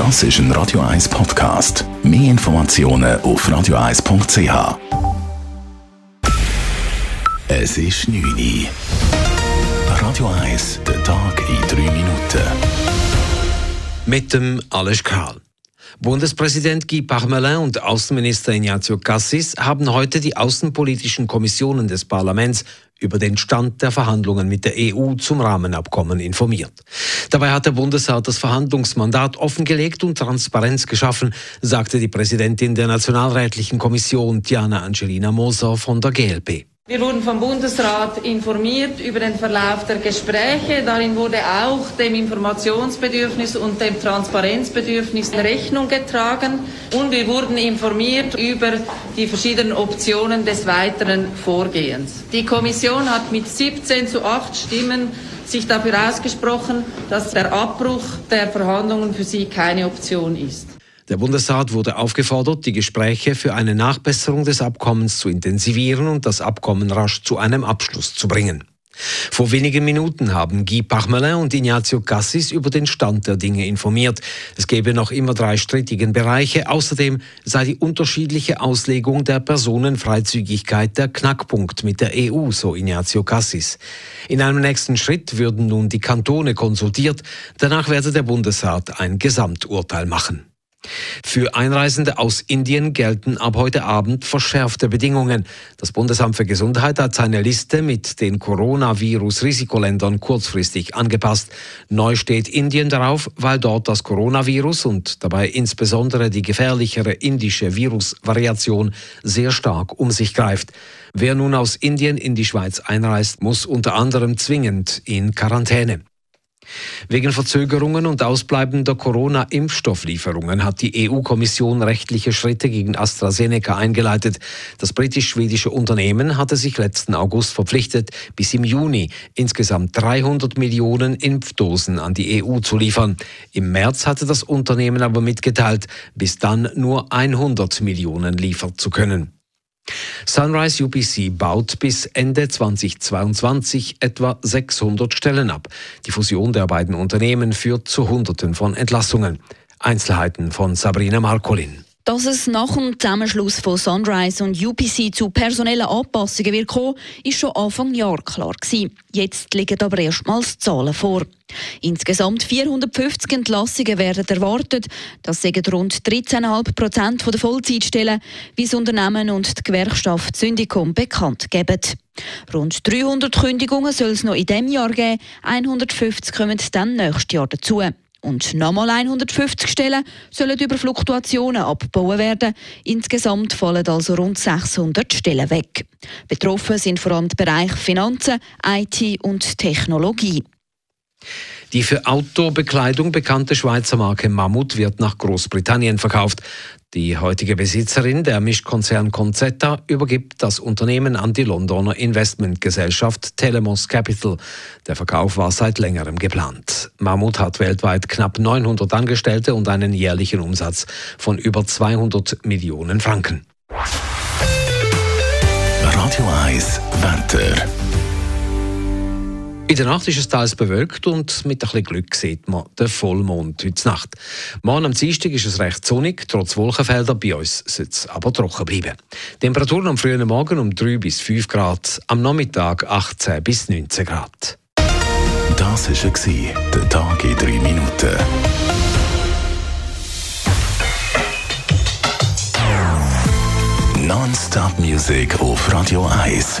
Das ist ein Radio 1 Podcast. Mehr Informationen auf radio1.ch. Es ist 9 Uhr. Radio 1, der Tag in 3 Minuten. Mit dem Alles Karl. Bundespräsident Guy Parmelin und Außenminister Ignazio Cassis haben heute die außenpolitischen Kommissionen des Parlaments über den Stand der Verhandlungen mit der EU zum Rahmenabkommen informiert. Dabei hat der Bundesrat das Verhandlungsmandat offengelegt und Transparenz geschaffen, sagte die Präsidentin der Nationalrätlichen Kommission Diana Angelina Moser von der GLP. Wir wurden vom Bundesrat informiert über den Verlauf der Gespräche. Darin wurde auch dem Informationsbedürfnis und dem Transparenzbedürfnis Rechnung getragen. Und wir wurden informiert über die verschiedenen Optionen des weiteren Vorgehens. Die Kommission hat mit 17 zu 8 Stimmen sich dafür ausgesprochen, dass der Abbruch der Verhandlungen für sie keine Option ist. Der Bundesrat wurde aufgefordert, die Gespräche für eine Nachbesserung des Abkommens zu intensivieren und das Abkommen rasch zu einem Abschluss zu bringen. Vor wenigen Minuten haben Guy Parmelin und Ignazio Cassis über den Stand der Dinge informiert. Es gäbe noch immer drei strittigen Bereiche. Außerdem sei die unterschiedliche Auslegung der Personenfreizügigkeit der Knackpunkt mit der EU, so Ignazio Cassis. In einem nächsten Schritt würden nun die Kantone konsultiert. Danach werde der Bundesrat ein Gesamturteil machen. Für Einreisende aus Indien gelten ab heute Abend verschärfte Bedingungen. Das Bundesamt für Gesundheit hat seine Liste mit den Coronavirus-Risikoländern kurzfristig angepasst. Neu steht Indien darauf, weil dort das Coronavirus und dabei insbesondere die gefährlichere indische Virusvariation sehr stark um sich greift. Wer nun aus Indien in die Schweiz einreist, muss unter anderem zwingend in Quarantäne. Wegen Verzögerungen und ausbleibender Corona-Impfstofflieferungen hat die EU-Kommission rechtliche Schritte gegen AstraZeneca eingeleitet. Das britisch-schwedische Unternehmen hatte sich letzten August verpflichtet, bis im Juni insgesamt 300 Millionen Impfdosen an die EU zu liefern. Im März hatte das Unternehmen aber mitgeteilt, bis dann nur 100 Millionen liefern zu können. Sunrise UPC baut bis Ende 2022 etwa 600 Stellen ab. Die Fusion der beiden Unternehmen führt zu Hunderten von Entlassungen. Einzelheiten von Sabrina Markolin. Dass es nach dem Zusammenschluss von Sunrise und UPC zu personellen Anpassungen wird kommen, ist schon Anfang Jahr klar gewesen. Jetzt liegen aber erstmals Zahlen vor. Insgesamt 450 Entlassungen werden erwartet. Das sind rund 13,5 Prozent der Vollzeitstellen, wie das Unternehmen und die Gewerkschaft Syndikum bekannt geben. Rund 300 Kündigungen soll es noch in diesem Jahr geben, 150 kommen dann nächstes Jahr dazu. Und nochmal 150 Stellen sollen über Fluktuationen abgebaut werden. Insgesamt fallen also rund 600 Stellen weg. Betroffen sind vor allem die Bereiche Finanzen, IT und Technologie. Die für Outdoor-Bekleidung bekannte Schweizer Marke Mammut wird nach Großbritannien verkauft. Die heutige Besitzerin, der Mischkonzern Conzetta, übergibt das Unternehmen an die Londoner Investmentgesellschaft Telemos Capital. Der Verkauf war seit längerem geplant. Mammut hat weltweit knapp 900 Angestellte und einen jährlichen Umsatz von über 200 Millionen Franken. Radio 1 Wetter. In der Nacht ist es teils bewölkt und mit ein bisschen Glück sieht man den Vollmond heute Nacht. Morgen am Dienstag ist es recht sonnig, trotz Wolkenfelder. Bei uns soll es aber trocken bleiben. Temperaturen am frühen Morgen um 3 bis 5 Grad, am Nachmittag 18 bis 19 Grad. Das war der Tag in 3 Minuten. Non-Stop-Musik auf Radio 1.